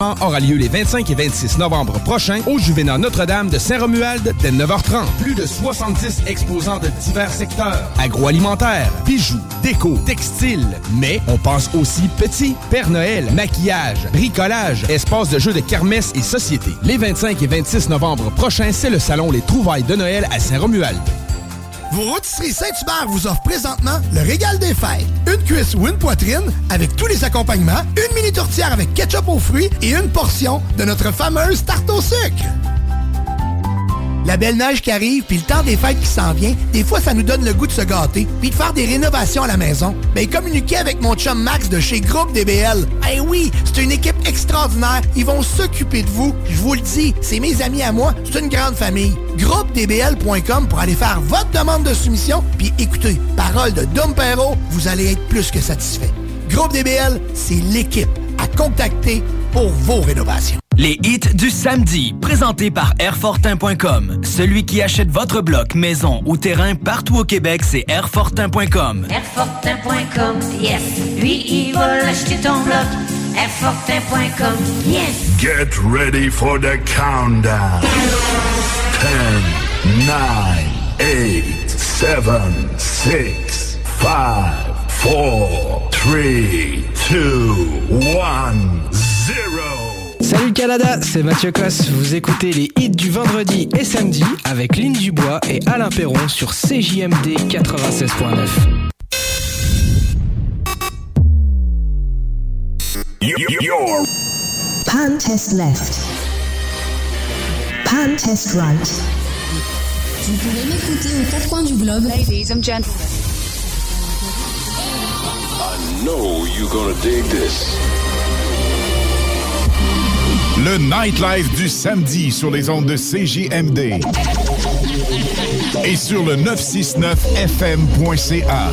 aura lieu les 25 et 26 novembre prochains au Juvénat Notre-Dame de Saint-Romuald dès 9h30. Plus de 70 exposants de divers secteurs. Agroalimentaire, bijoux, déco, textile. Mais on pense aussi petit, Père Noël, maquillage, bricolage, espace de jeux de kermesse et société. Les 25 et 26 novembre prochains, c'est le salon Les Trouvailles de Noël à Saint-Romuald. Vos rôtisseries Saint-Hubert vous offrent présentement le régal des fêtes. Une cuisse ou une poitrine avec tous les accompagnements, une mini tourtière avec ketchup aux fruits et une portion de notre fameuse tarte au sucre. La belle neige qui arrive, puis le temps des fêtes qui s'en vient, des fois ça nous donne le goût de se gâter, puis de faire des rénovations à la maison. Ben communiquez avec mon chum Max de chez Groupe DBL. Eh oui, c'est une équipe extraordinaire, ils vont s'occuper de vous. Je vous le dis, c'est mes amis à moi, c'est une grande famille. GroupeDBL.com pour aller faire votre demande de soumission, puis écoutez, parole de Dom Perrault, vous allez être plus que satisfait. Groupe DBL, c'est l'équipe à contacter pour vos rénovations. Les hits du samedi, présentés par Airfortin.com. Celui qui achète votre bloc, maison ou terrain partout au Québec, c'est Airfortin.com. Airfortin.com, yes. Lui, il va l'acheter ton bloc. Airfortin.com, yes. Get ready for the countdown. 10, 9, 8, 7, 6, 5, 4, 3, 2, 1, 0. Salut Canada, c'est Mathieu Cosse. Vous écoutez les hits du vendredi et samedi avec Lynn Dubois et Alain Perron sur CJMD 96.9. Your Pan test left. Pan test right. Vous pouvez m'écouter aux quatre coins du globe. Ladies and gentlemen. You're gonna dig this. Le nightlife du samedi sur les ondes de CJMD et sur le 969fm.ca.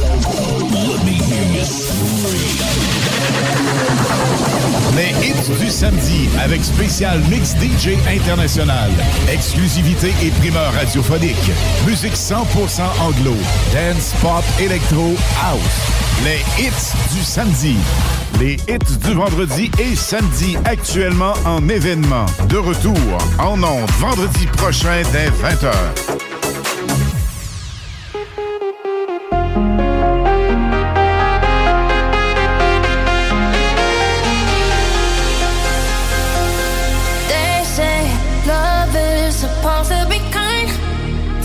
Les hits du samedi avec spécial mix DJ international. Exclusivité et primeur radiophonique. Musique 100% anglo. Dance, pop, électro, house. Les hits du samedi. Les hits du vendredi et samedi actuellement en événement. De retour en ondes vendredi prochain dès 20h.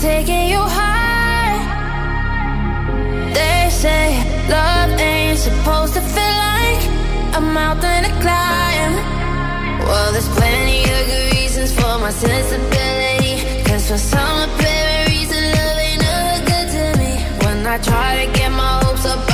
Taking you high. They say love ain't supposed to feel like a mountain to climb. Well, there's plenty of good reasons for my sensibility. Cause for some apparent reason, love ain't never good to me. When I try to get my hopes up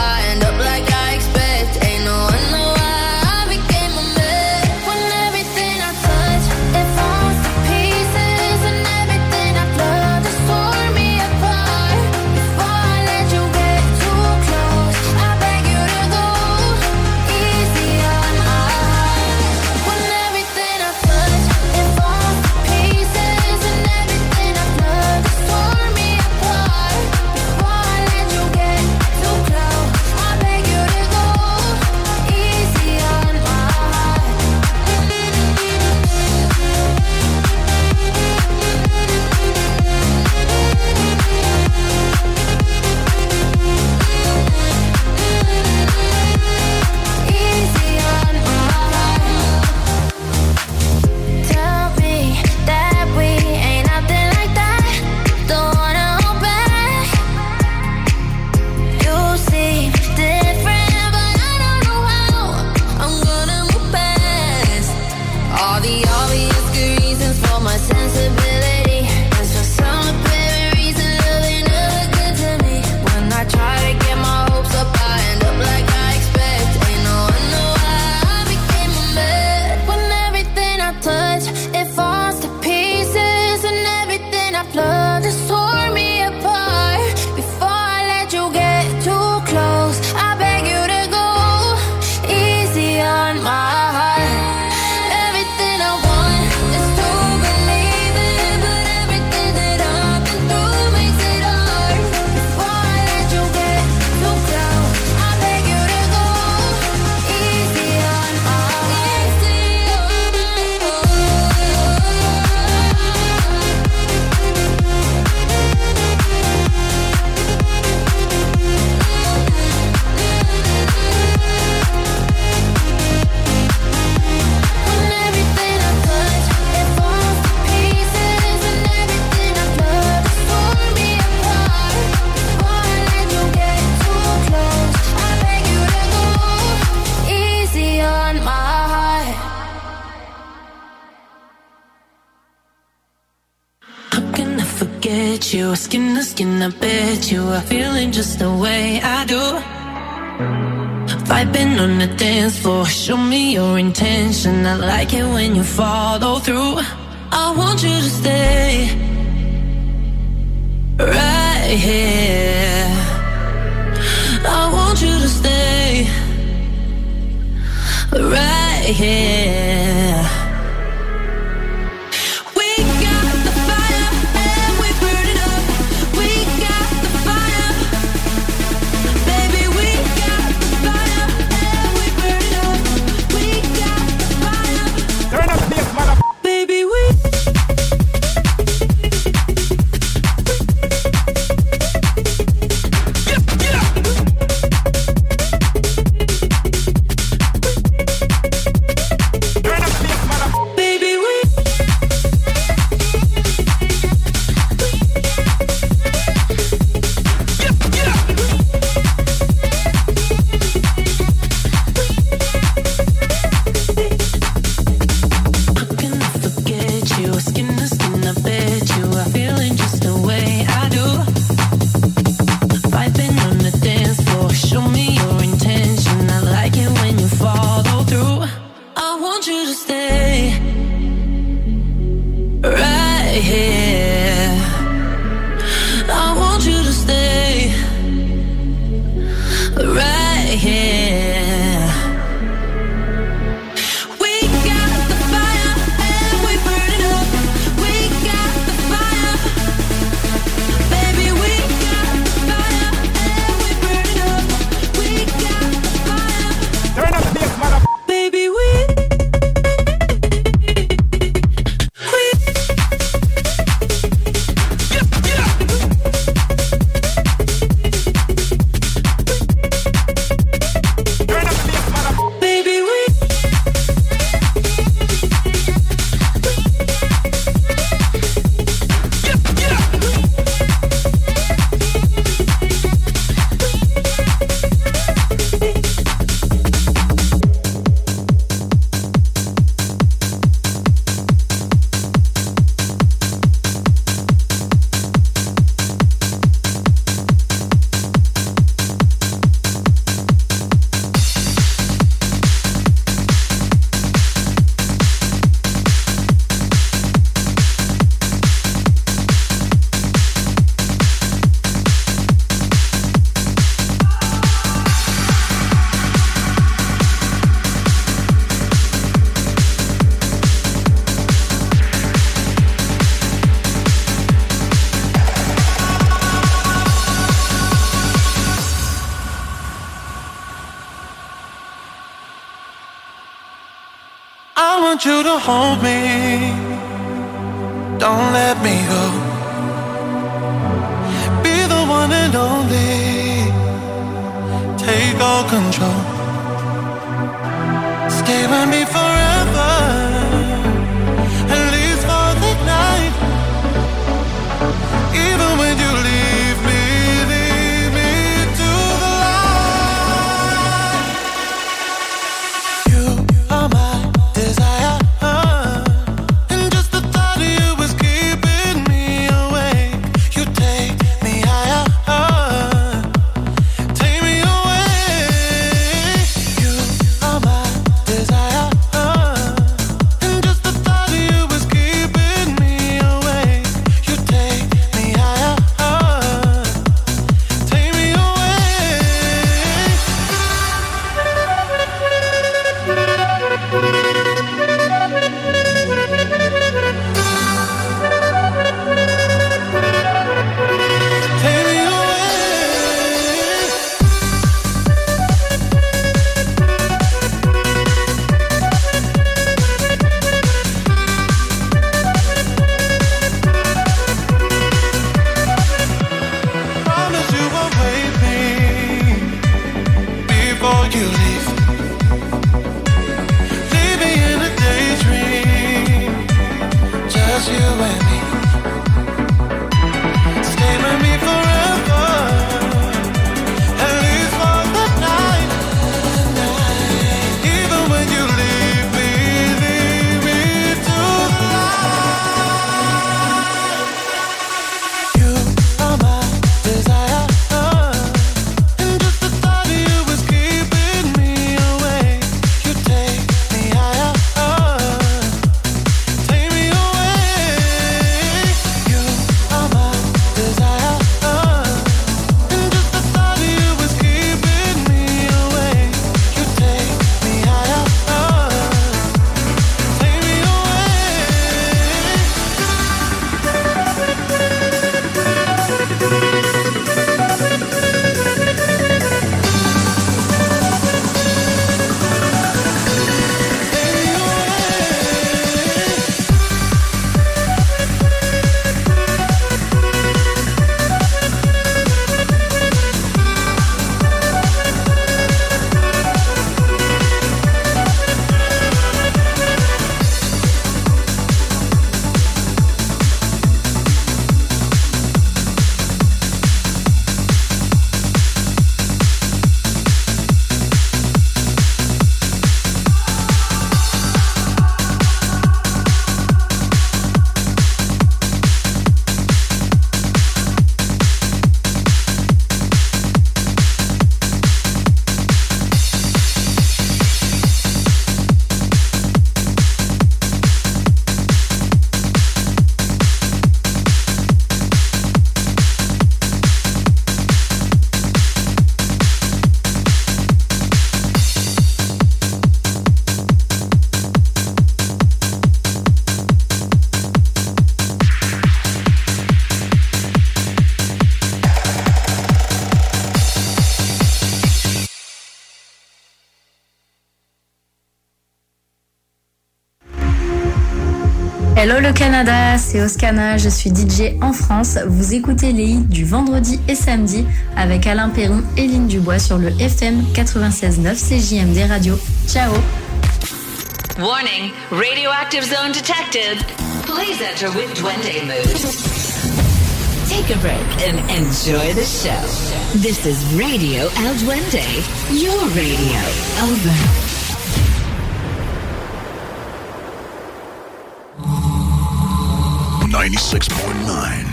that you are feeling just the way I do. Vibing on the dance floor, show me your intention. I like it when you follow through. I want you to stay right here. I want you to stay right here. hold me Hello le Canada, c'est Oscana, je suis DJ en France. Vous écoutez les hits du vendredi et samedi avec Alain Perron et Lynn Dubois sur le FM 96.9 CJMD Radio. Ciao Warning, radioactive zone detected. Please enter with Duende mode. Take a break and enjoy the show. This is Radio El Duende, your radio. Over. 96.9.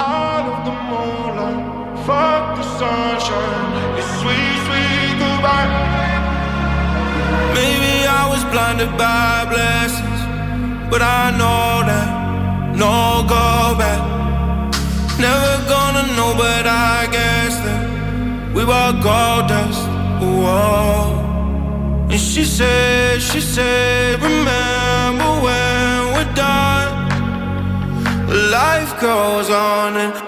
Out of the fuck the sunshine. It's sweet, sweet goodbye. Maybe I was blinded by blessings, but I know that no go back. Never gonna know, but I guess that we were gold dust. Whoa. She said, she said, remember when we're done. Life goes on and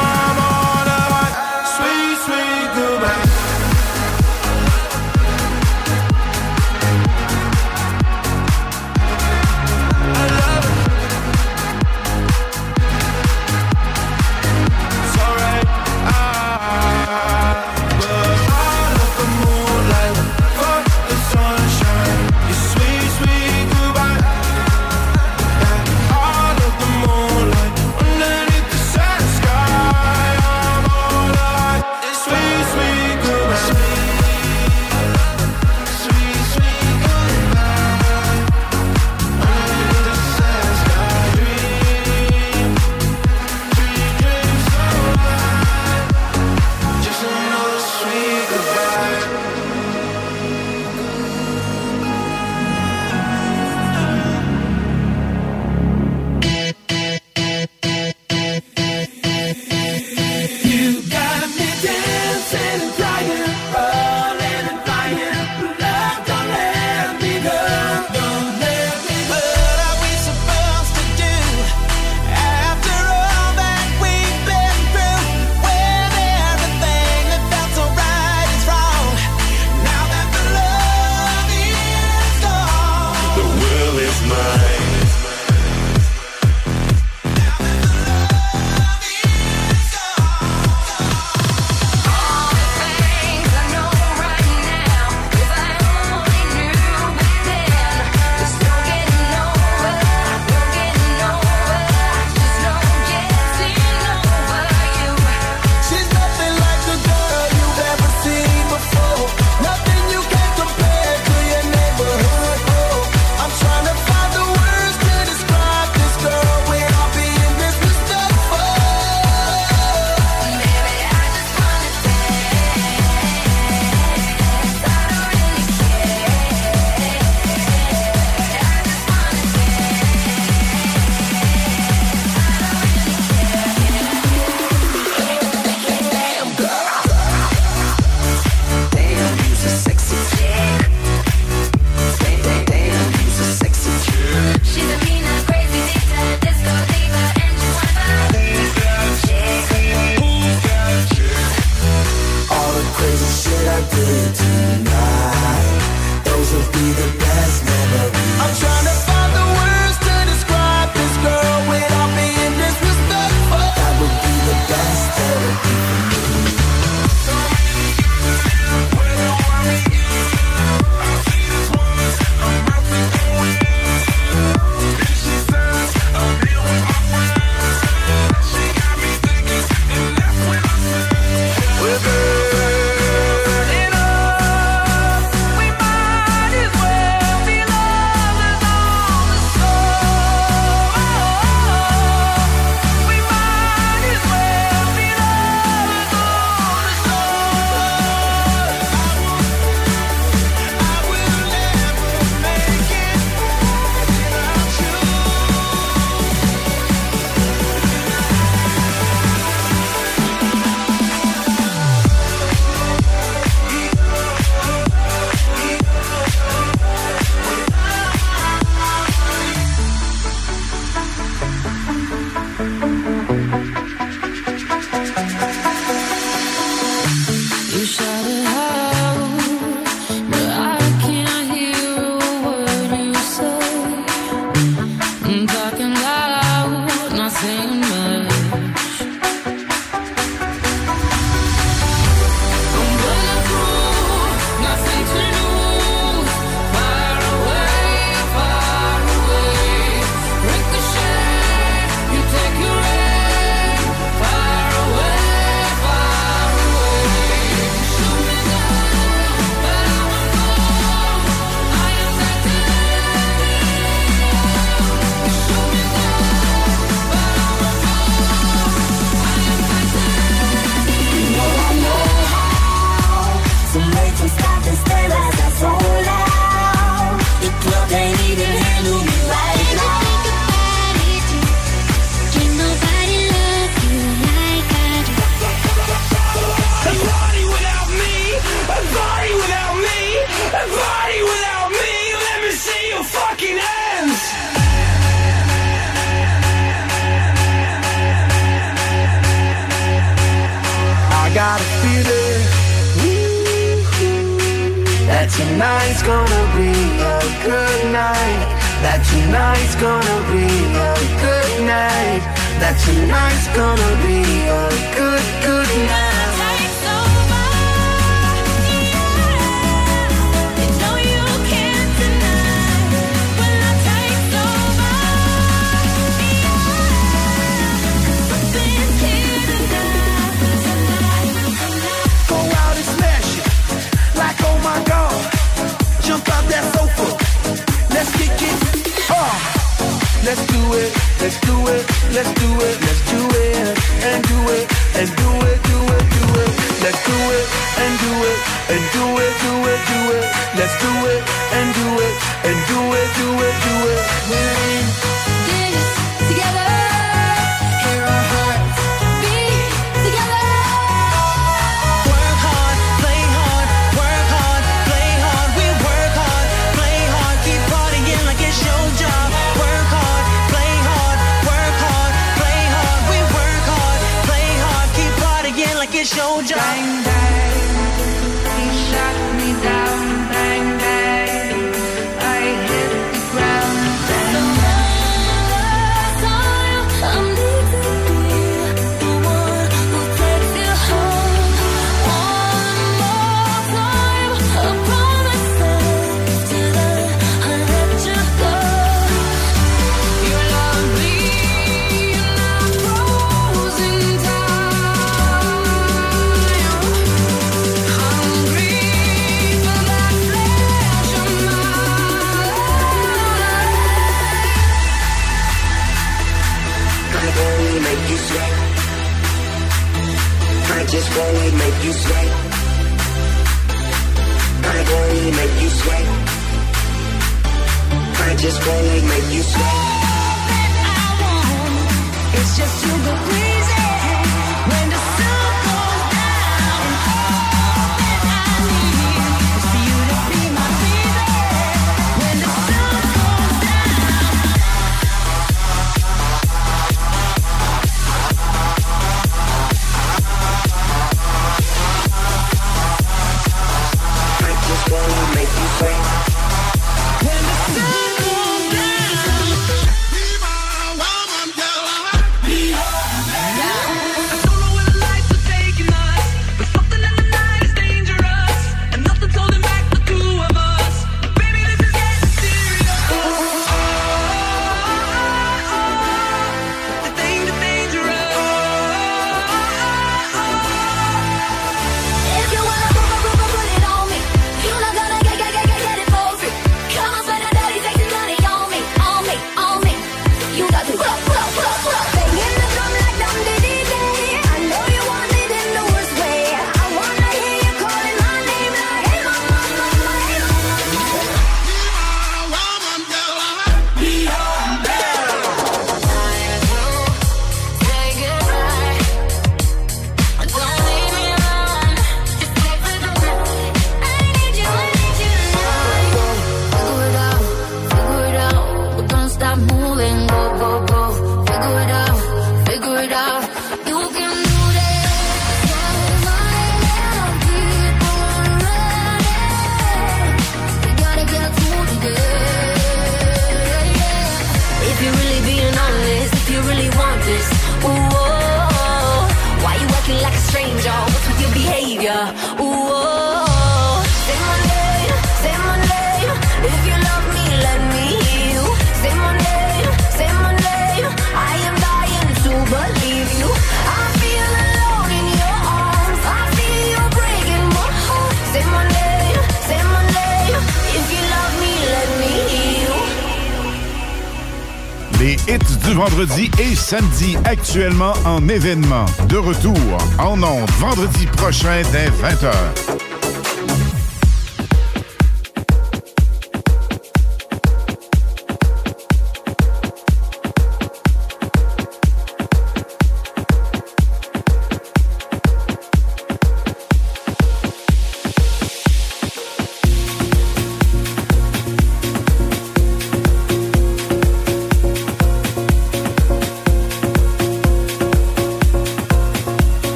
vendredi et samedi, actuellement en événement. De retour en ondes vendredi prochain dès 20h.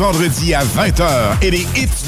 Vendredi à 20h et les hits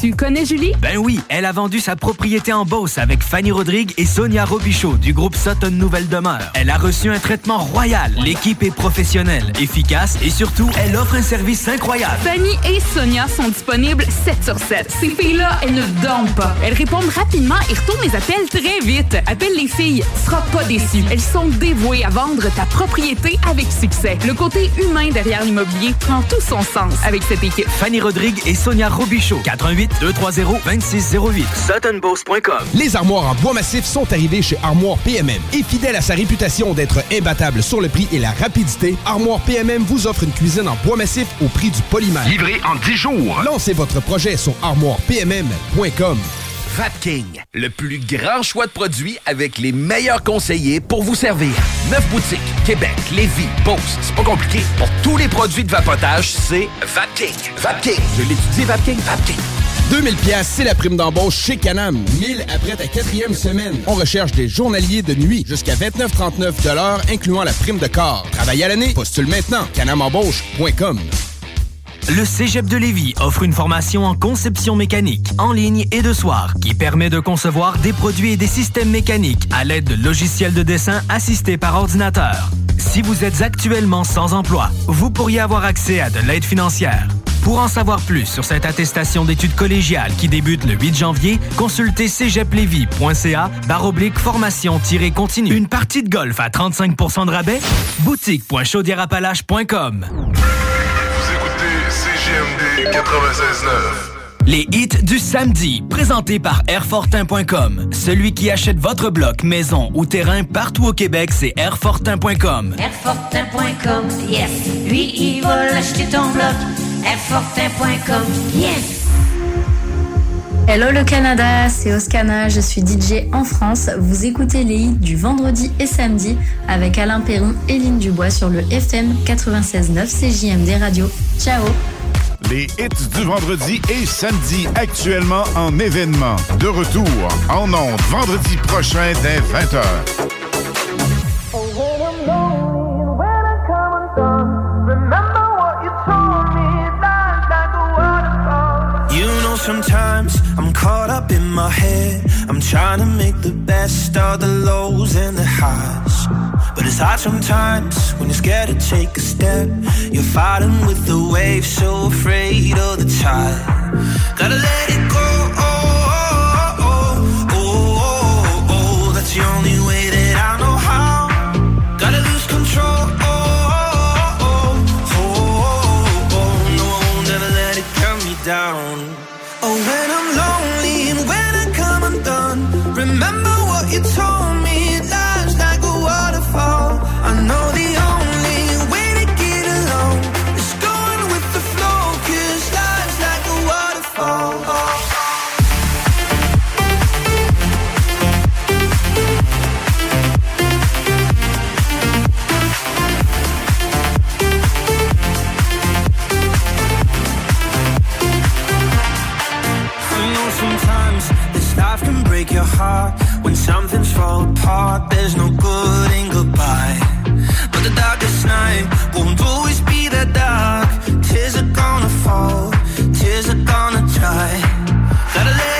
Tu connais Julie? Ben oui, elle a vendu sa propriété en Beauce avec Fanny Rodrigue et Sonia Robichaud du groupe Sutton Nouvelle Demeure. Elle a reçu un traitement royal. L'équipe est professionnelle, efficace et surtout, elle offre un service incroyable. Fanny et Sonia sont disponibles 7 sur 7. Ces filles-là, elles ne dorment pas. Elles répondent rapidement et retournent les appels très vite. Appelle les filles, tu seras pas déçu. Elles sont dévouées à vendre ta propriété avec succès. Le côté humain derrière l'immobilier prend tout son sens avec cette équipe. Fanny Rodrigue et Sonia Robichaud. 88 230 2608. SuttonBoss.com. Les armoires en bois massif sont arrivées chez Armoire PMM. Et fidèle à sa réputation d'être imbattable sur le prix et la rapidité, Armoire PMM vous offre une cuisine en bois massif au prix du polymère. Livré en 10 jours. Lancez votre projet sur armoirepmm.com. Vapking, le plus grand choix de produits avec les meilleurs conseillers pour vous servir. Neuf boutiques, Québec, Lévis, Beauce, c'est pas compliqué. Pour tous les produits de vapotage, c'est Vapking. Vapking, je l'étudie, Vapking, Vapking. 2000 pièces, c'est la prime d'embauche chez Canam. 1000 après ta quatrième semaine. On recherche des journaliers de nuit jusqu'à 29,39 de l'heure, incluant la prime de corps. Travail à l'année, postule maintenant. canamembauche.com. Le Cégep de Lévis offre une formation en conception mécanique, en ligne et de soir, qui permet de concevoir des produits et des systèmes mécaniques à l'aide de logiciels de dessin assistés par ordinateur. Si vous êtes actuellement sans emploi, vous pourriez avoir accès à de l'aide financière. Pour en savoir plus sur cette attestation d'études collégiales qui débute le 8 janvier, consultez cégeplevis.ca baroblique formation-continue. Une partie de golf à 35% de rabais? Boutique.chaudierapalache.com Les hits du samedi, présentés par Airfortin.com. Celui qui achète votre bloc, maison ou terrain partout au Québec, c'est Airfortin.com. Airfortin.com, yes. Lui, il va l'acheter ton bloc. Airfortin.com, yes. Hello le Canada, c'est Oscana, je suis DJ en France. Vous écoutez les hits du vendredi et samedi avec Alain Perron et Lynn Dubois sur le FM 96.9 CJMD Radio. Ciao Les hits du vendredi et samedi actuellement en événement. De retour en ondes vendredi prochain dès 20h. You know, sometimes in my head. I'm trying to make the best of the lows and the highs. But it's hard sometimes when you're scared to take a step. You're fighting with the waves, so afraid of the tide. Gotta let it go. Oh, oh, oh, oh, oh, oh. That's the only way that I know how. Gotta lose control. Oh, oh, oh, oh, oh, oh. No, I won't ever let it cut me down. When something's fall apart. There's no good in goodbye, but the darkest night won't always be that dark. Tears are gonna fall, tears are gonna dry. Gotta let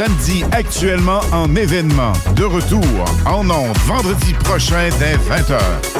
samedi actuellement en événement. De retour en ondes vendredi prochain dès 20h.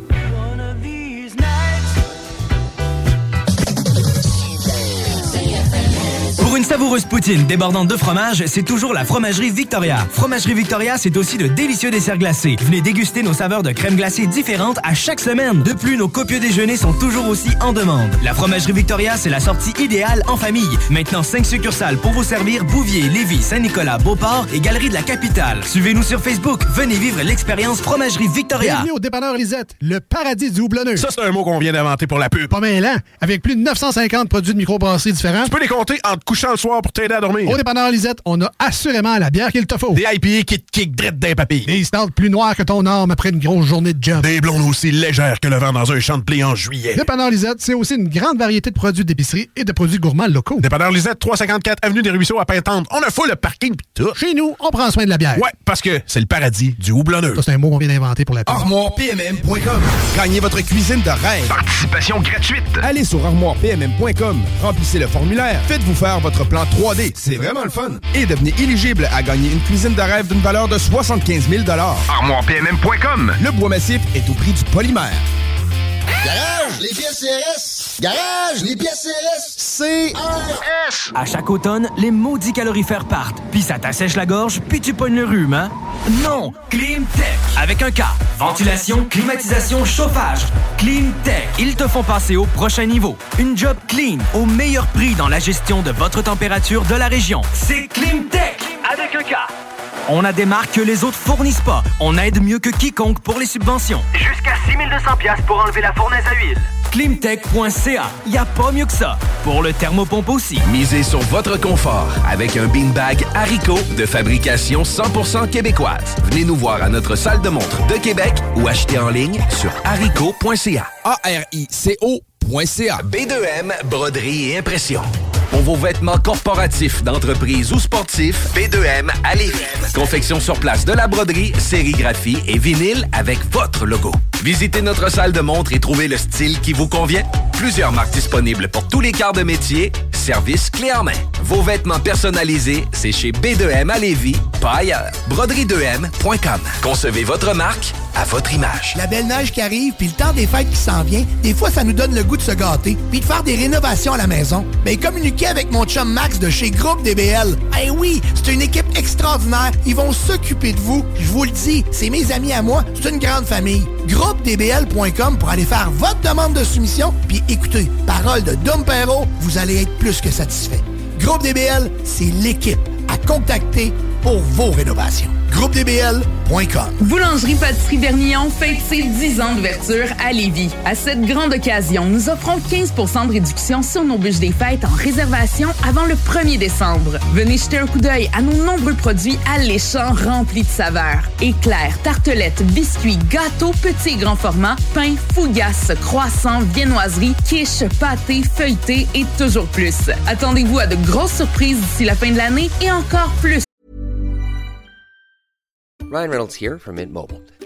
savoureuse poutine débordante de fromage, c'est toujours la Fromagerie Victoria. Fromagerie Victoria, c'est aussi de délicieux desserts glacés. Venez déguster nos saveurs de crème glacée différentes à chaque semaine. De plus, nos copieux déjeuners sont toujours aussi en demande. La Fromagerie Victoria, c'est la sortie idéale en famille. Maintenant, 5 succursales pour vous servir Bouvier, Lévis, Saint-Nicolas, Beauport et Galerie de la Capitale. Suivez-nous sur Facebook. Venez vivre l'expérience Fromagerie Victoria. Bienvenue au dépanneur Lisette, le paradis du houblonneux. Ça, c'est un mot qu'on vient d'inventer pour la pub. Pas mêlant. Avec plus de 950 produits de microbrasserie différents. Tu peux les compter en te couchant le soir soir pour t'aider à dormir. Au dépanneur Lisette, on a assurément la bière qu'il te faut. Des IPA qui te kick drette d'un papy. Des stouts plus noirs que ton arme après une grosse journée de job. Des blondes aussi légères que le vent dans un champ de blé en juillet. Dépanneur Lisette, c'est aussi une grande variété de produits d'épicerie et de produits gourmands locaux. Dépanneur Lisette, 354 Avenue des Ruisseaux à Pintante. On a full le parking pis tout. Chez nous, on prend soin de la bière. Ouais, parce que c'est le paradis du houblonneux. Ça, c'est un mot qu'on vient d'inventer pour la. ArmoirePMM.com. Gagnez votre cuisine de rêve. Participation gratuite. Allez sur ArmoirePMM.com. Remplissez le formulaire. Faites-vous faire votre plan 3D. C'est vraiment le fun. Et devenez éligible à gagner une cuisine de rêve d'une valeur de 75 000 ArmoirePMM.com. Le bois massif est au prix du polymère. Garage, les pièces CRS. Garage, les pièces CRS. CRS. À chaque automne, les maudits calorifères partent, puis ça t'assèche la gorge, puis tu pognes le rhume, hein? Non! Climtech! Avec un K. Ventilation, climatisation, chauffage. Climtech. Ils te font passer au prochain niveau. Une job clean, au meilleur prix dans la gestion de votre température de la région. C'est Climtech! Avec un K. On a des marques que les autres fournissent pas. On aide mieux que quiconque pour les subventions. Jusqu'à 6200 pièces pour enlever la fournaise à huile. Climtech.ca. Y a pas mieux que ça. Pour le thermopompe aussi. Misez sur votre confort avec un beanbag Haricot de fabrication 100% québécoise. Venez nous voir à notre salle de montre de Québec ou achetez en ligne sur haricot.ca. A-R-I-C-O.ca. B2M, broderie et impression. Pour vos vêtements corporatifs, d'entreprise ou sportifs, B2M à Lévis. Confection sur place de la broderie, sérigraphie et vinyle avec votre logo. Visitez notre salle de montre et trouvez le style qui vous convient. Plusieurs marques disponibles pour tous les quarts de métier. Service clé en main. Vos vêtements personnalisés, c'est chez B2M à Lévis, pas ailleurs. Broderie2M.com. Concevez votre marque à votre image. La belle neige qui arrive, puis le temps des fêtes qui s'en vient, des fois, ça nous donne le goût de se gâter, puis de faire des rénovations à la maison. Ben, avec mon chum Max de chez Groupe DBL. Eh oui, c'est une équipe extraordinaire. Ils vont s'occuper de vous. Je vous le dis, c'est mes amis à moi. C'est une grande famille. GroupeDBL.com pour aller faire votre demande de soumission, puis écoutez, parole de Dom Perrault, vous allez être plus que satisfait. Groupe DBL, c'est l'équipe à contacter pour vos rénovations. GroupeDBL.com Boulangerie Pâtisserie Vernillon fête ses 10 ans d'ouverture à Lévis. À cette grande occasion, nous offrons 15% de réduction sur nos bûches des fêtes en réservation avant le 1er décembre. Venez jeter un coup d'œil à nos nombreux produits alléchants remplis de saveurs. Éclairs, tartelettes, biscuits, gâteaux, petits et grands formats, pain, fougasse, croissants, viennoiseries, quiches, pâtés, feuilletés et toujours plus. Attendez-vous à de grosses surprises d'ici la fin de l'année et encore plus. Ryan Reynolds here from Mint Mobile.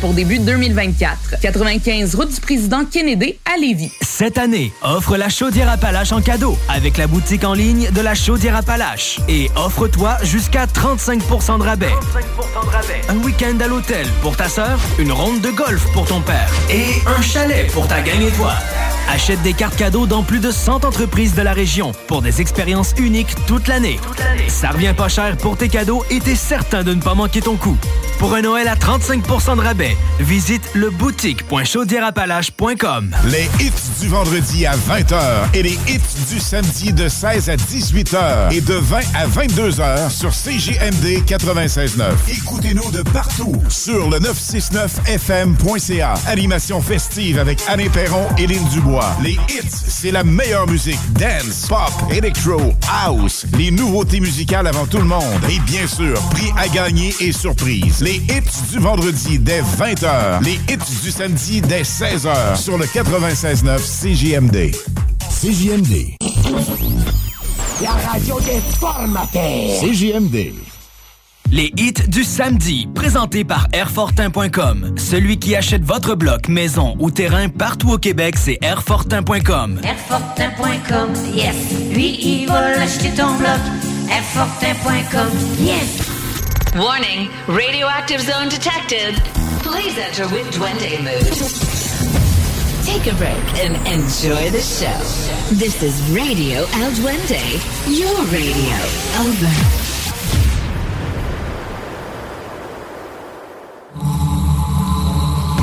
Pour début 2024. 95 route du président Kennedy à Lévis. Cette année, offre la chaudière Appalaches en cadeau avec la boutique en ligne de la chaudière Appalaches. Et offre-toi jusqu'à 35% de rabais. Un week-end à l'hôtel pour ta sœur, une ronde de golf pour ton père et un chalet pour ta gang et toi. Achète des cartes cadeaux dans plus de 100 entreprises de la région pour des expériences uniques toute l'année. Ça revient pas cher pour tes cadeaux et t'es certain de ne pas manquer ton coup. Pour un Noël à 35% de rabais, visite le boutique.chaudierapalache.com. Les hits du vendredi à 20h et les hits du samedi de 16 à 18h et de 20 à 22h sur CJMD 96.9. Écoutez-nous de partout sur le 969fm.ca. Animation festive avec Anne Perron et Lynn Dubois. Les hits, c'est la meilleure musique. Dance, pop, electro, house. Les nouveautés musicales avant tout le monde. Et bien sûr, prix à gagner et surprise. Les hits du vendredi dès 20h. Les hits du samedi dès 16h sur le 96.9 CJMD. CJMD. La radio des formateurs. CJMD. Les hits du samedi, présentés par Airfortin.com. Celui qui achète votre bloc, maison ou terrain partout au Québec, c'est Airfortin.com. Airfortin.com, yes. Lui, il va l'acheter ton bloc. Airfortin.com, yes. Warning, radioactive zone detected. Please enter with Duende mood. Take a break and enjoy the show. This is Radio El Duende, your radio. Over.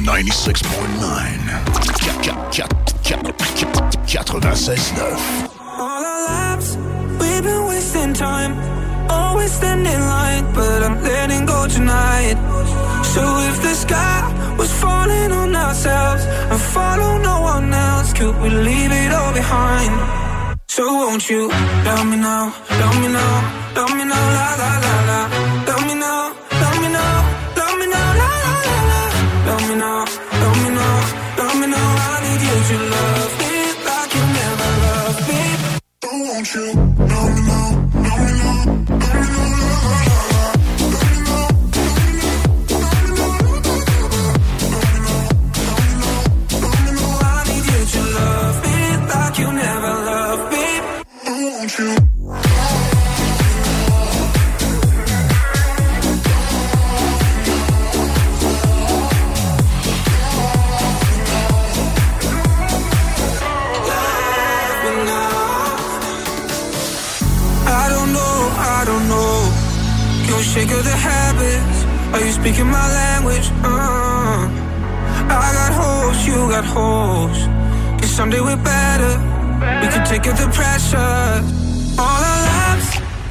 96.9. All our lives, we've been wasting time. Always standing in line, but I'm letting go tonight. So if the sky was falling on ourselves and follow no one else, could we leave it all behind? So won't you love me now, love me now, love me now, la la la la. Love me me now, love me now, love me now. I need you to love me like you never loved me. So won't you love me now, Are you speaking my language? Uh, I got hoes, you got hoes. Guess someday we're better. We can take out the pressure. All our lives,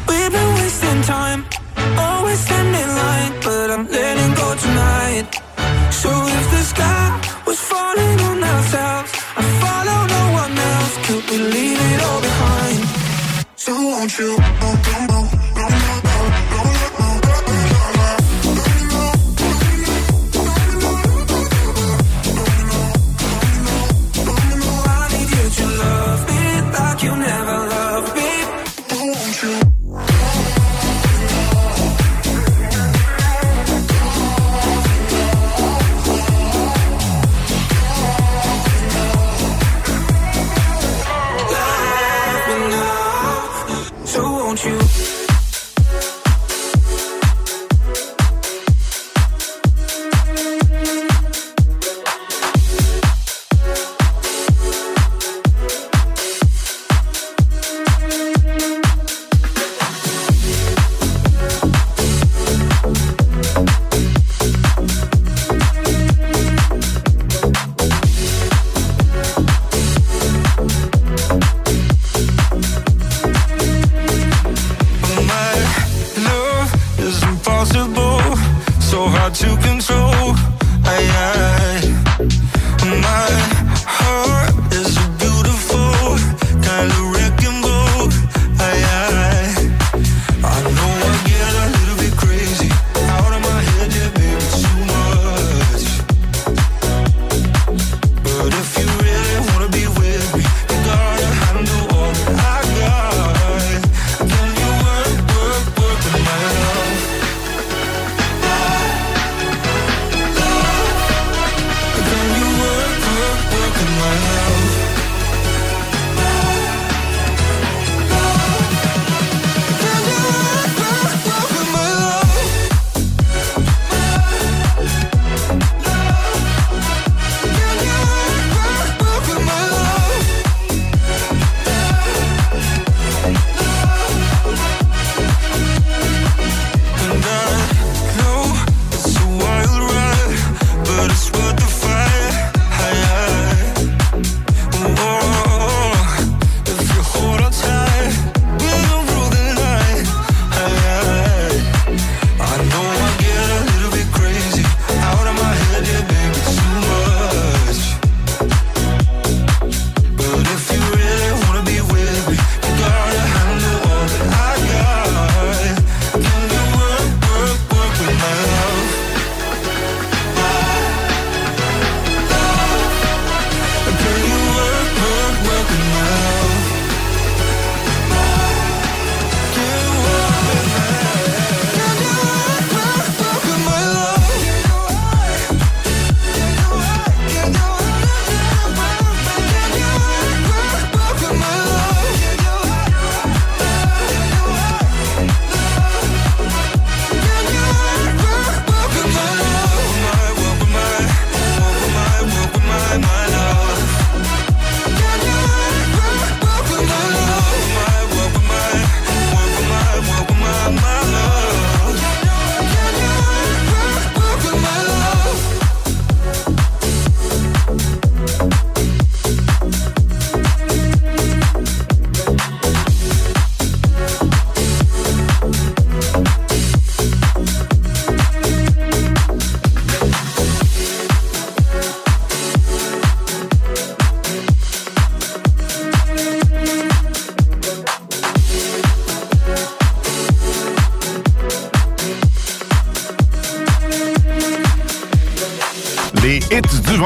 we've been wasting time. Always standing in line, but I'm letting go tonight. So if the sky was falling on ourselves, I follow no one else. Could we leave it all behind? So won't you? I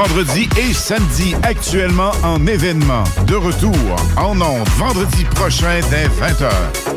vendredi et samedi, actuellement en événement. De retour en ondes vendredi prochain dès 20h.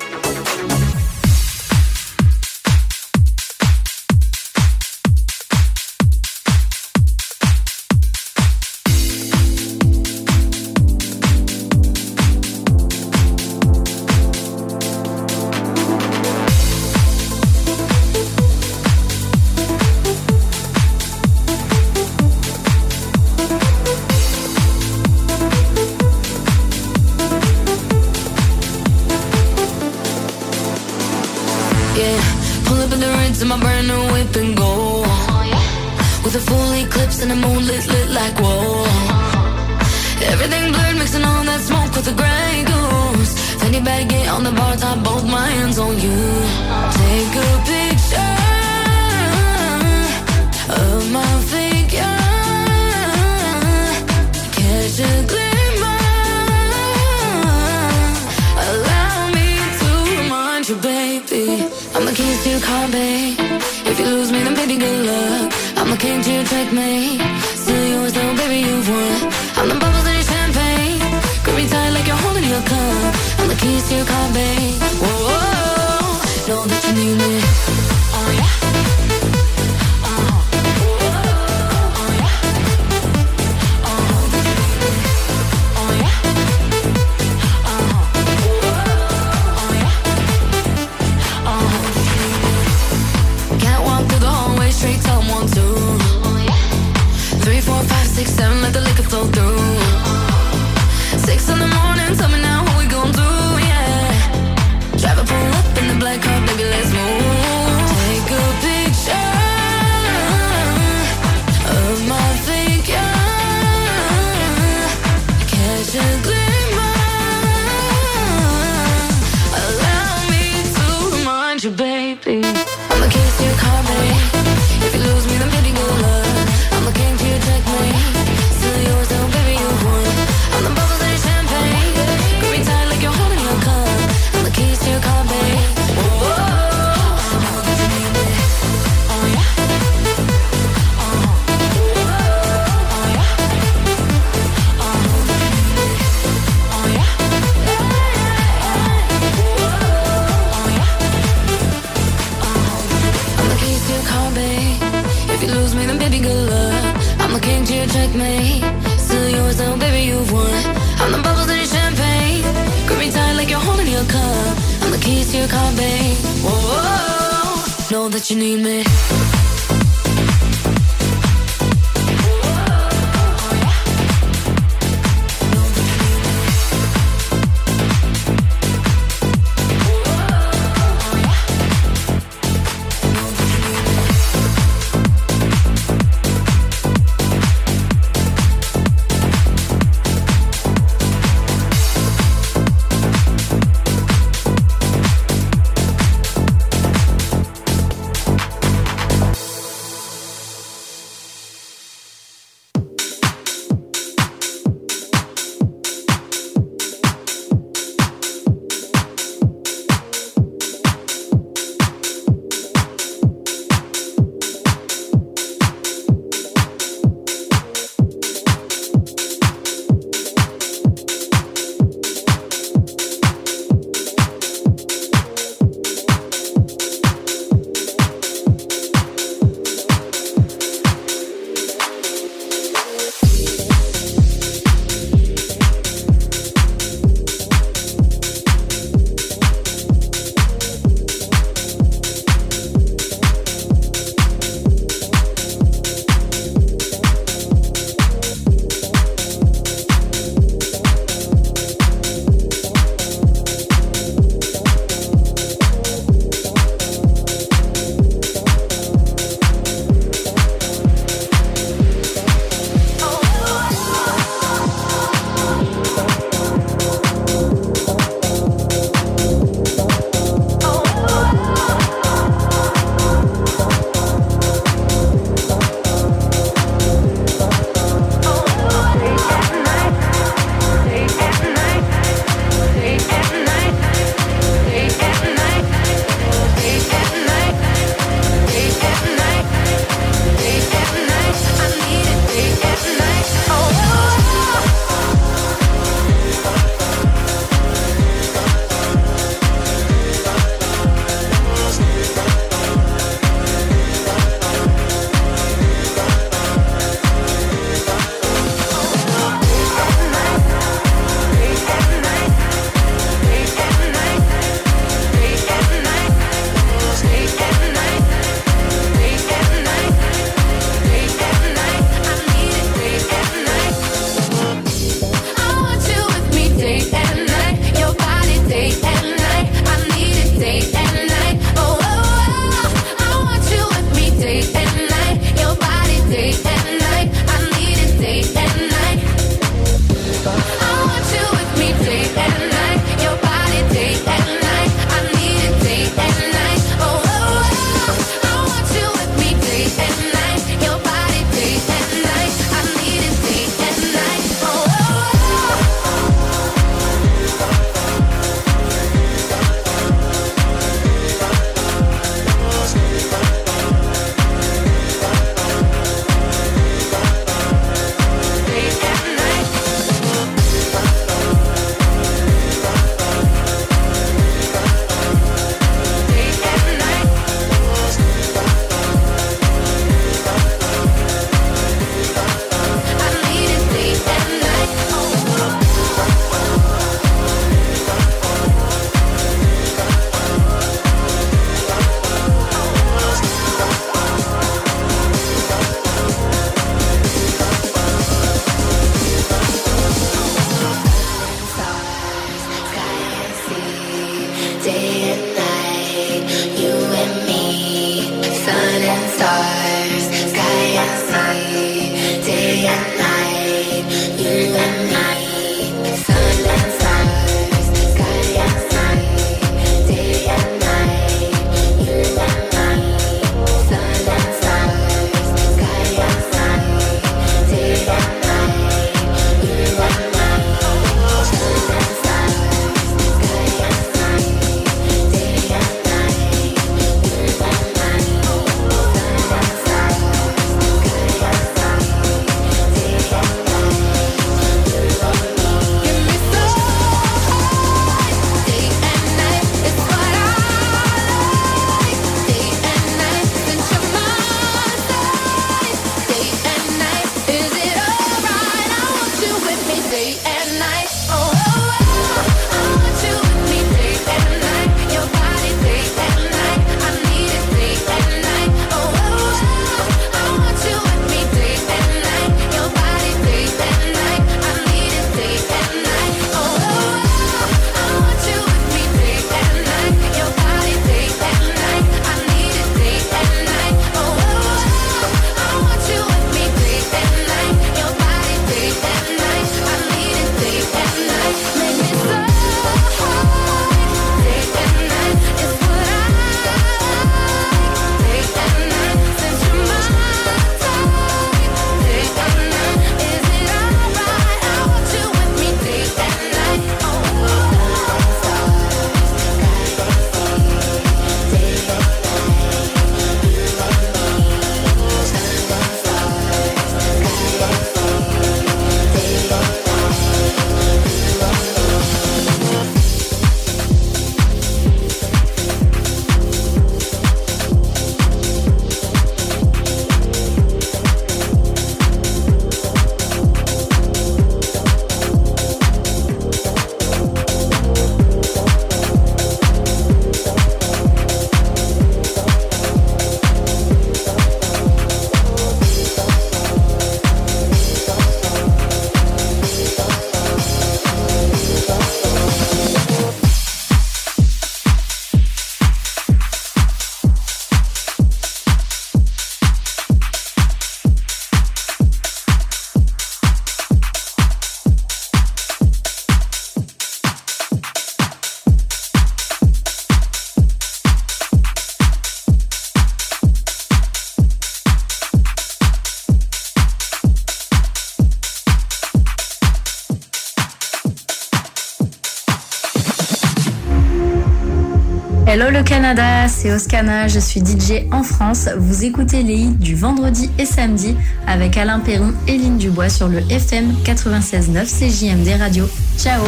Canada, c'est Oscana, je suis DJ en France. Vous écoutez les hits du vendredi et samedi avec Alain Perron et Lynne Dubois sur le FM 96.9 CJMD Radio. Ciao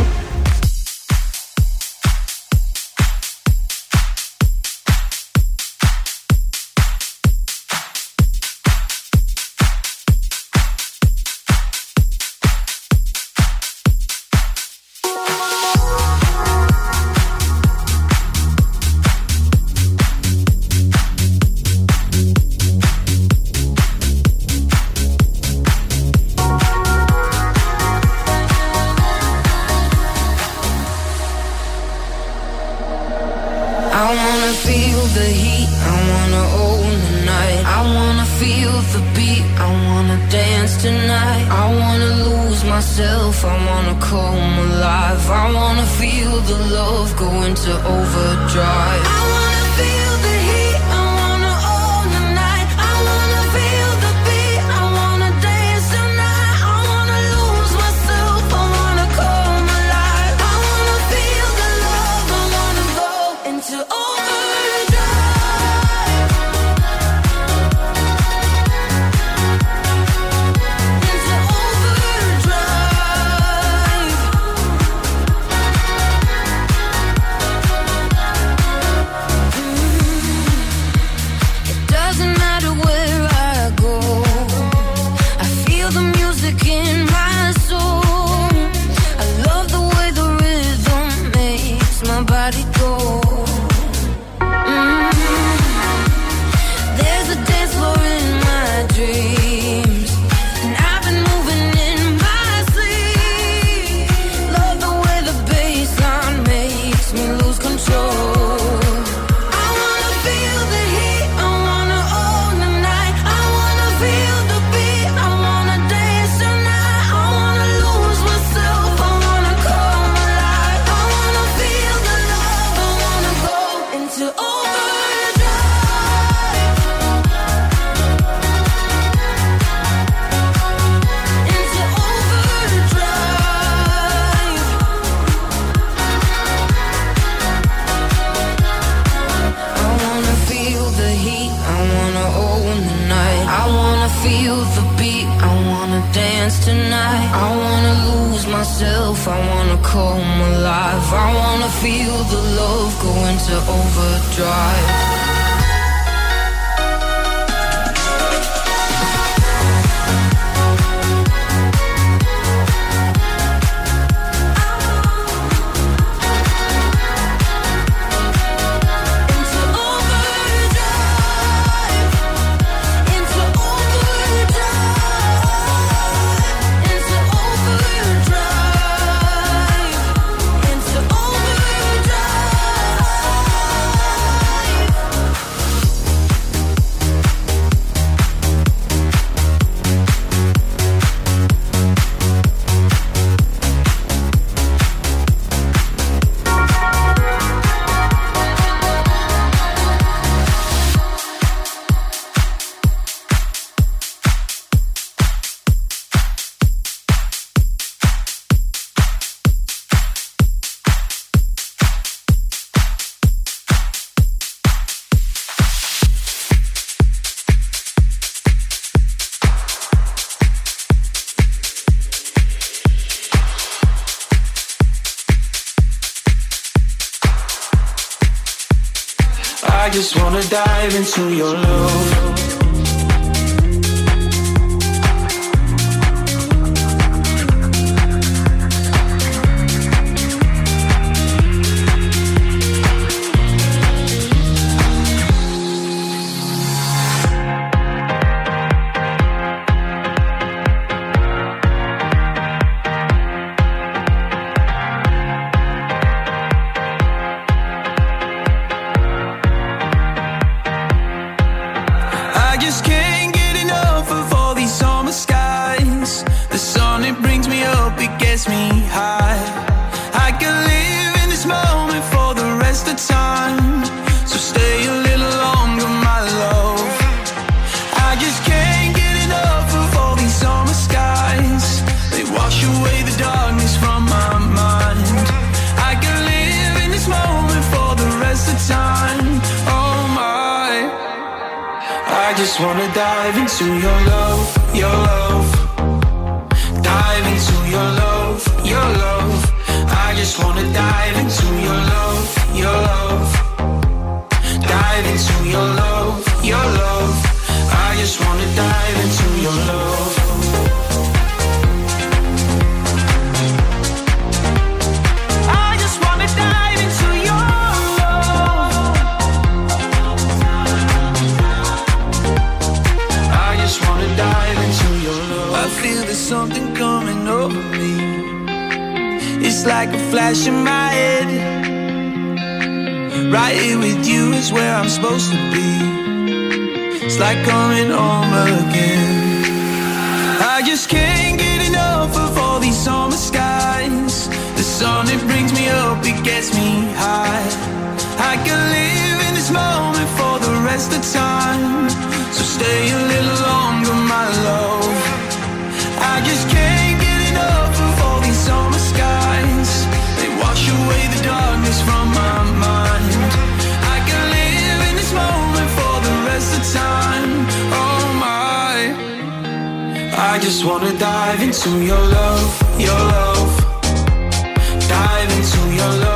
dive into your gets me high. I can live in this moment for the rest of time. So stay a little longer, my love. I just can't get enough of all these summer skies. They wash away the darkness from my mind. I can live in this moment for the rest of time. Oh my. I just wanna dive into your love, your love dive into your love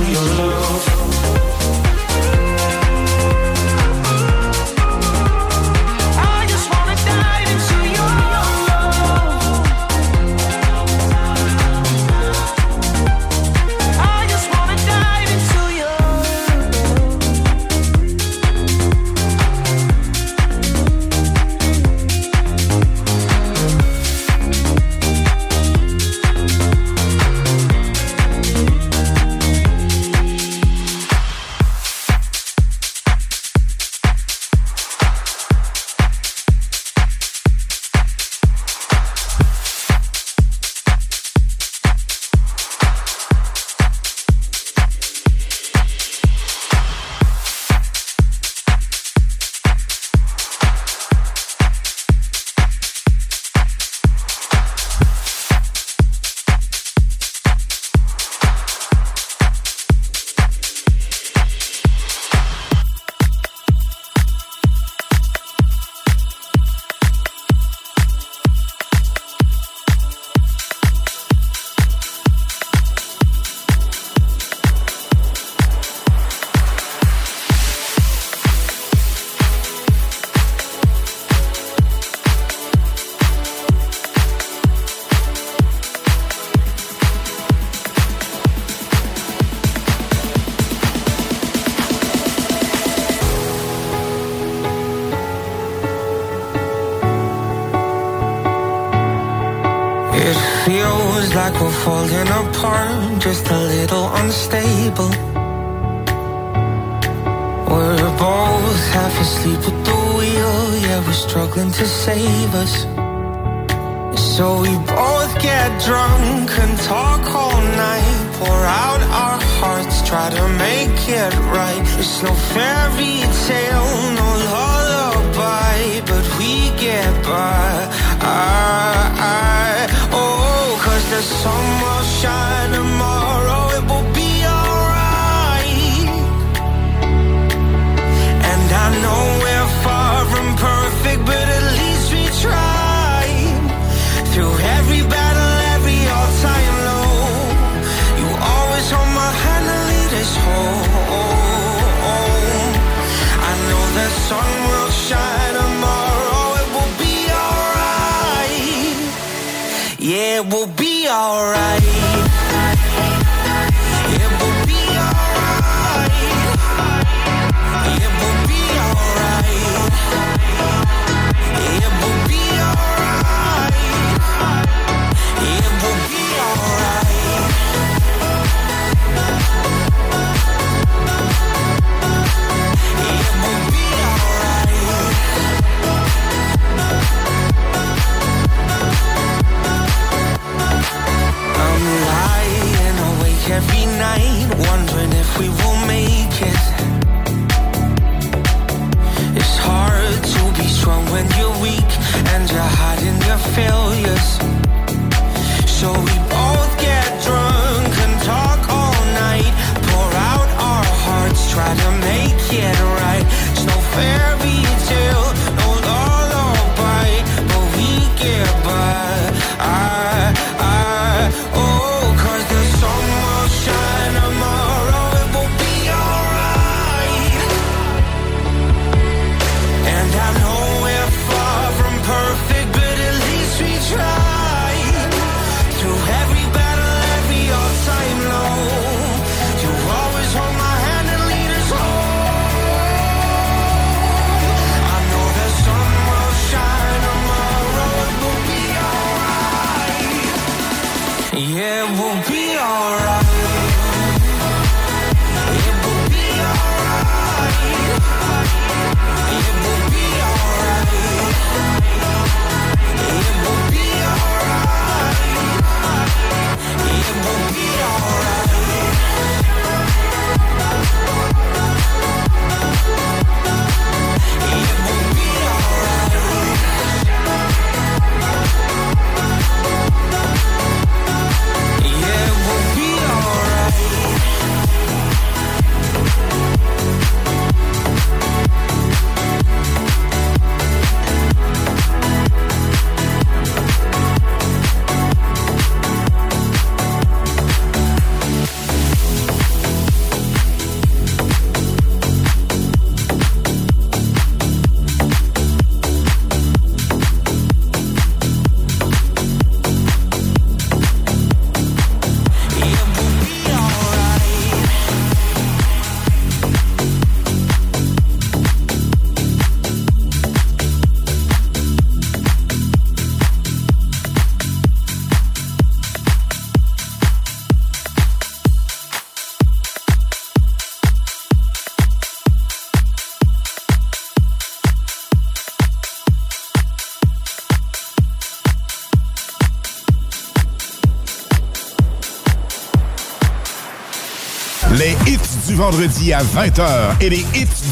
vendredi à 20h et les hits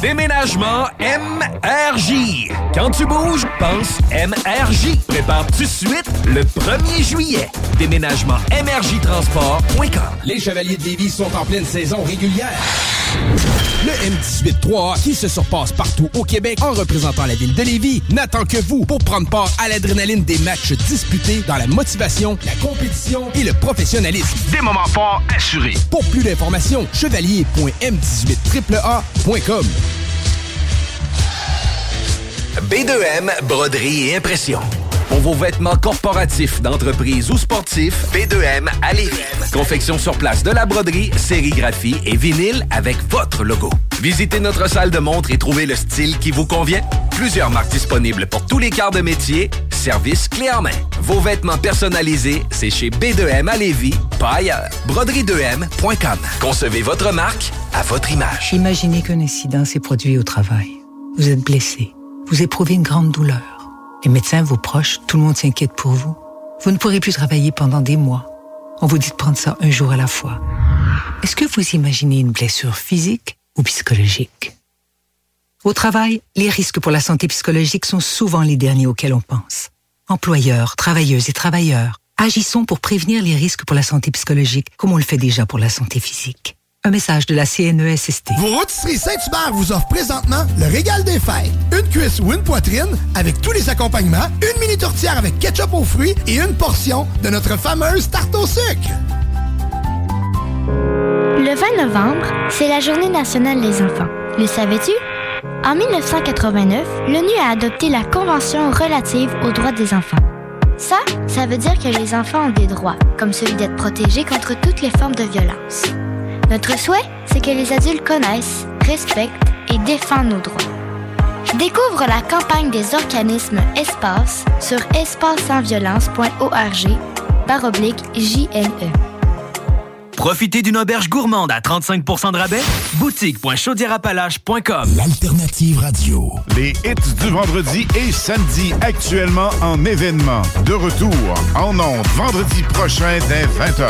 Déménagement MRJ. Quand tu bouges, pense MRJ. Prépare tout de suite le 1er juillet. Déménagement MRJTransport.com. Les Chevaliers de Lévis sont en pleine saison régulière. Le M18-3A, qui se surpasse partout au Québec en représentant la ville de Lévis, n'attend que vous pour prendre part à l'adrénaline des matchs disputés dans la motivation, la compétition et le professionnalisme. Des moments forts assurés. Pour plus d'informations, chevalier.m18AAA.com. B2M Broderie et Impression. Pour vos vêtements corporatifs, d'entreprise ou sportifs, B2M à Lévis. Confection sur place de la broderie, sérigraphie et vinyle avec votre logo. Visitez notre salle de montre et trouvez le style qui vous convient. Plusieurs marques disponibles pour tous les quarts de métier. Service clé en main. Vos vêtements personnalisés, c'est chez B2M à Lévis, pas ailleurs. Broderie2M.com. Concevez votre marque à votre image. Imaginez qu'un incident s'est produit au travail. Vous êtes blessé. Vous éprouvez une grande douleur. Les médecins, vos proches, tout le monde s'inquiète pour vous. Vous ne pourrez plus travailler pendant des mois. On vous dit de prendre ça un jour à la fois. Est-ce que vous imaginez une blessure physique ou psychologique? Au travail, les risques pour la santé psychologique sont souvent les derniers auxquels on pense. Employeurs, travailleuses et travailleurs, agissons pour prévenir les risques pour la santé psychologique comme on le fait déjà pour la santé physique. Un message de la CNESST. Vos rôtisseries Saint-Hubert vous offrent présentement le régal des fêtes. Une cuisse ou une poitrine avec tous les accompagnements, une mini tourtière avec ketchup aux fruits et une portion de notre fameuse tarte au sucre. Le 20 novembre, c'est la Journée nationale des enfants. Le savais-tu? En 1989, l'ONU a adopté la Convention relative aux droits des enfants. Ça, ça veut dire que les enfants ont des droits, comme celui d'être protégés contre toutes les formes de violence. Notre souhait, c'est que les adultes connaissent, respectent et défendent nos droits. Découvre la campagne des organismes Espace sur espacesansviolence.org par oblique JNE. Profitez d'une auberge gourmande à 35% de rabais? Boutique.chaudierapalache.com L'alternative radio. Les hits du vendredi et samedi actuellement en événement. De retour en ondes vendredi prochain dès 20h.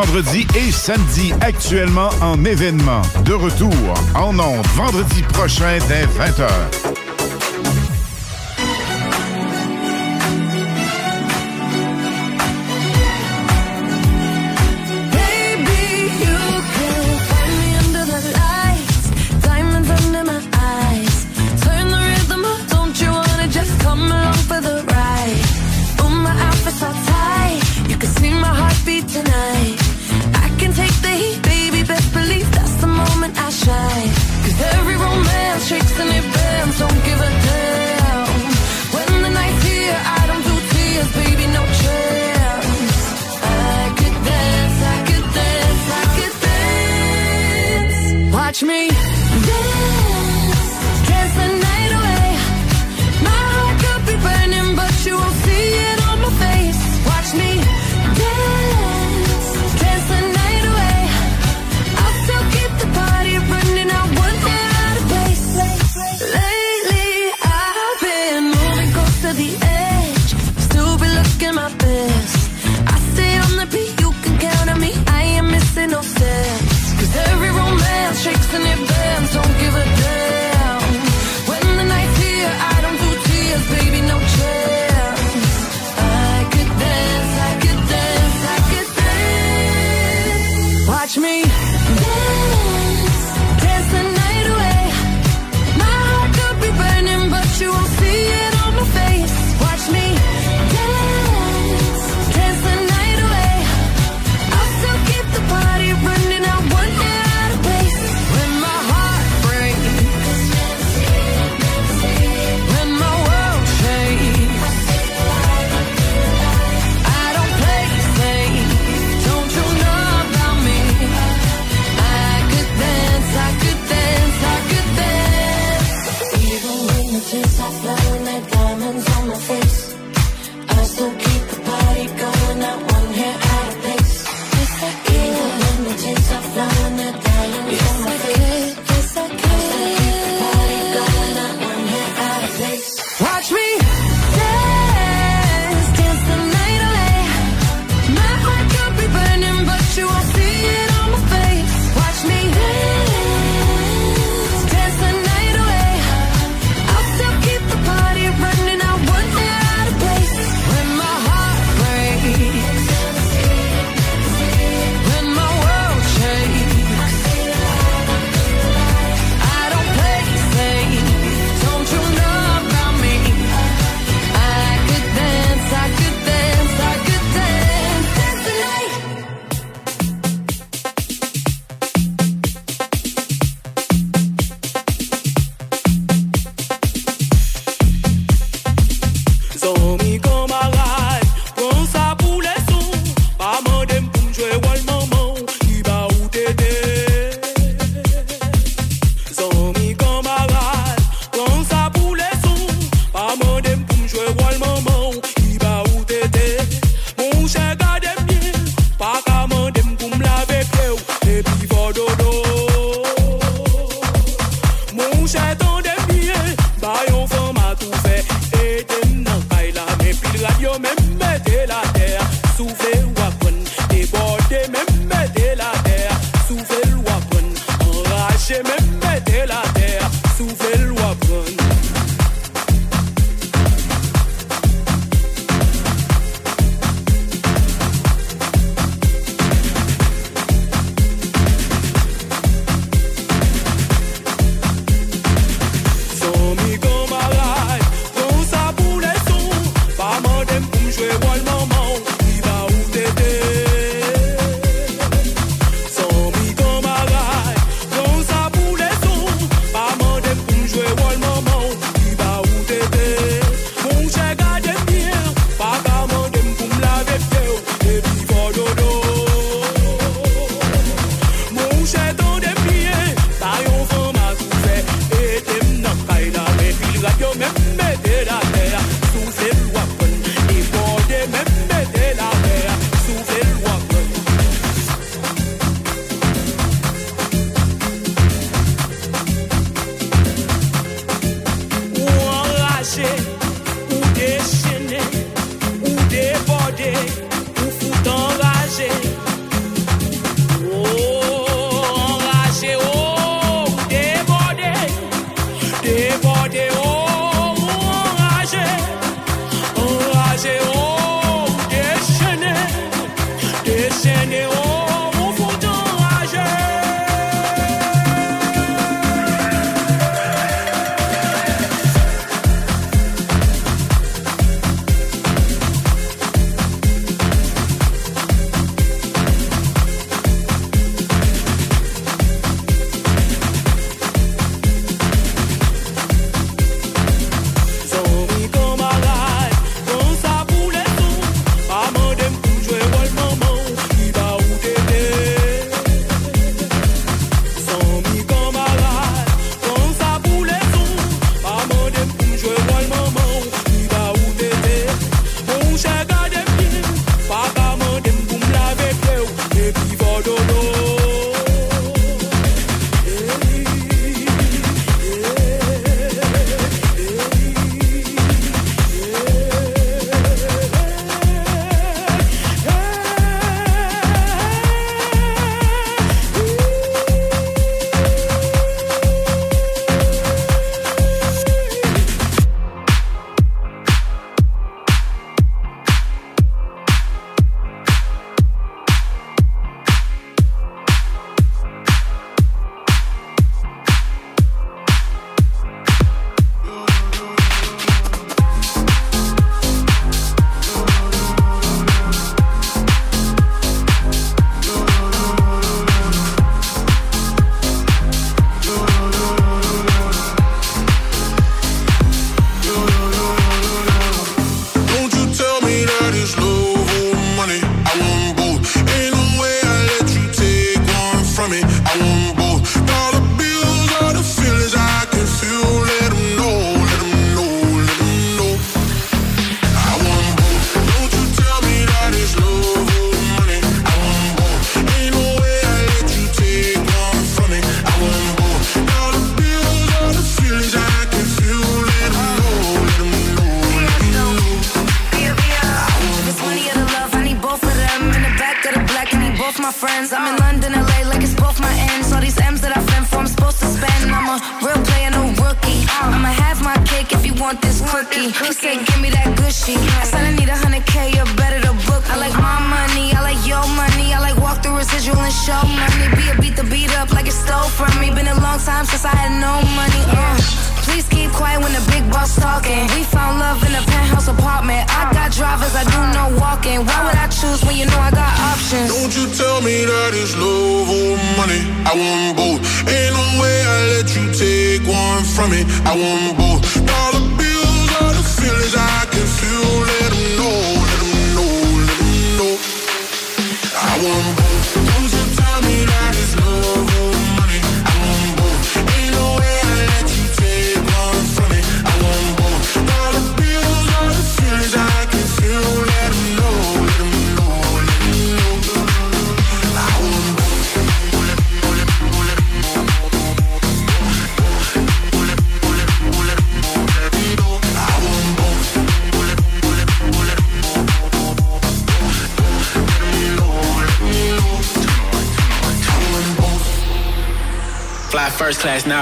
vendredi et samedi, actuellement en événement. De retour en ondes vendredi prochain dès 20h.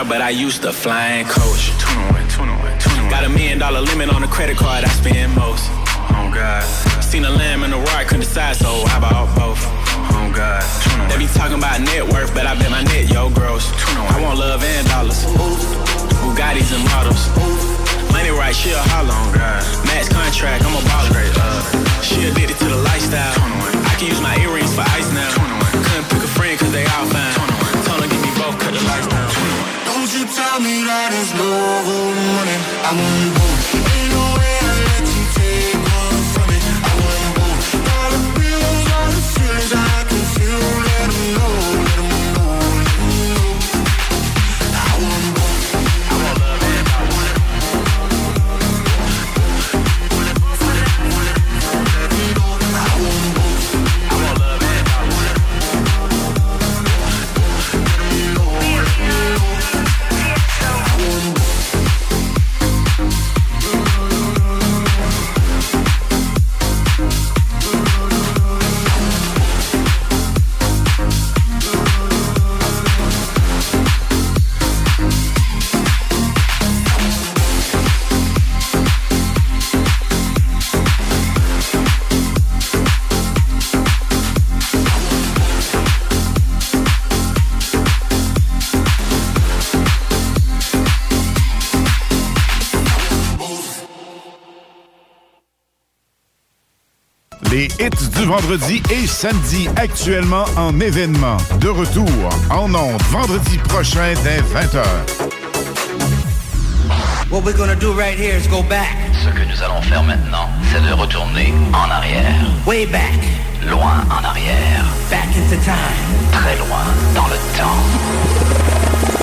but I used to fly in cars. les hits du vendredi et samedi actuellement en événement. De retour en ondes vendredi prochain dès 20h. What we're gonna do right here is go back. Ce que nous allons faire maintenant, c'est de retourner en arrière. Way back. Loin en arrière. Back into time. Très loin dans le temps.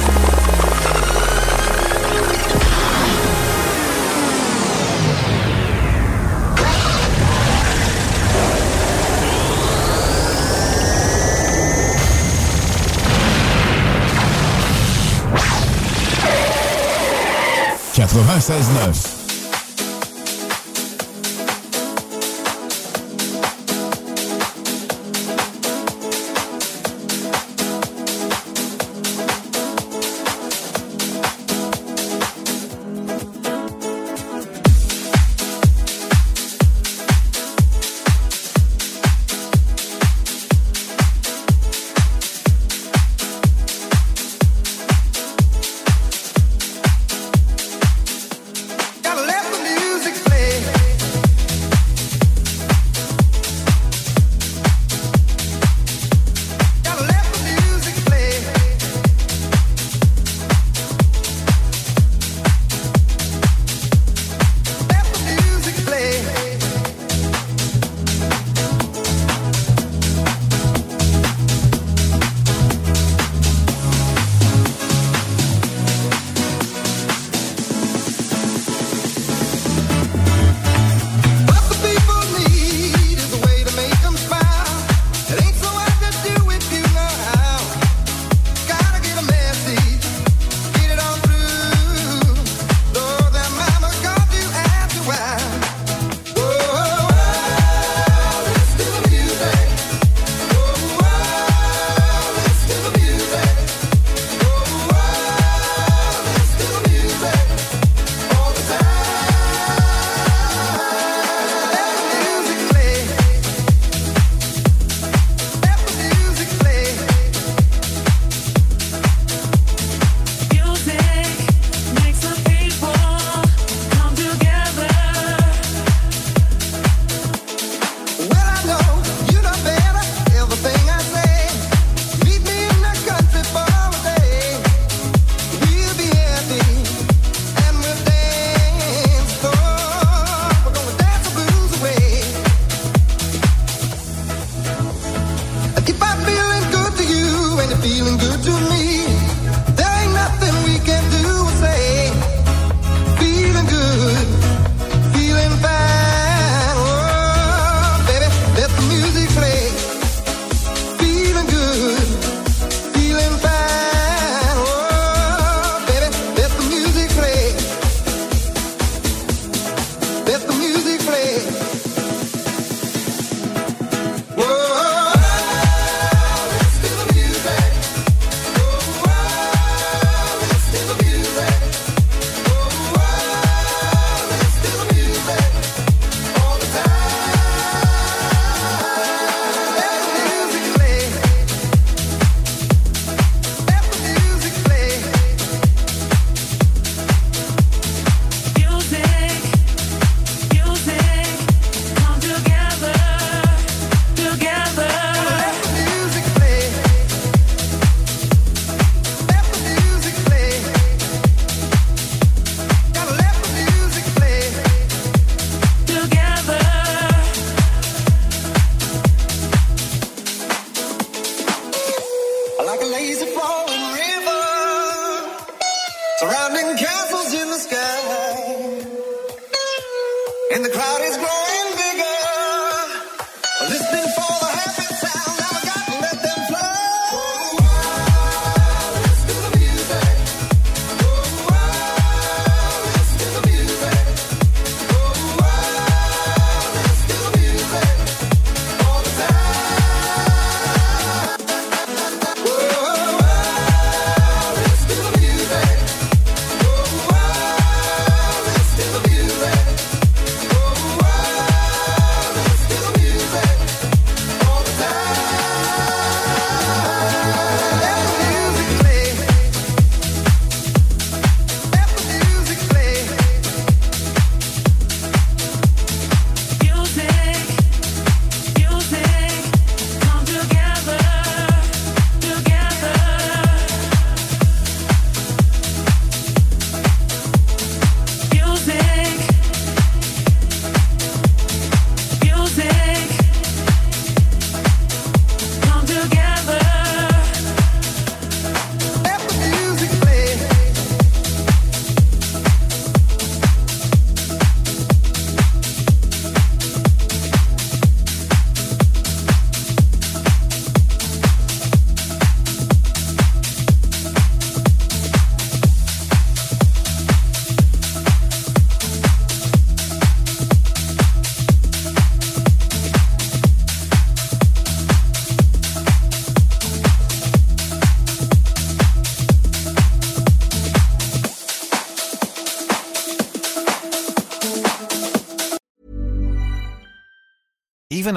96.9.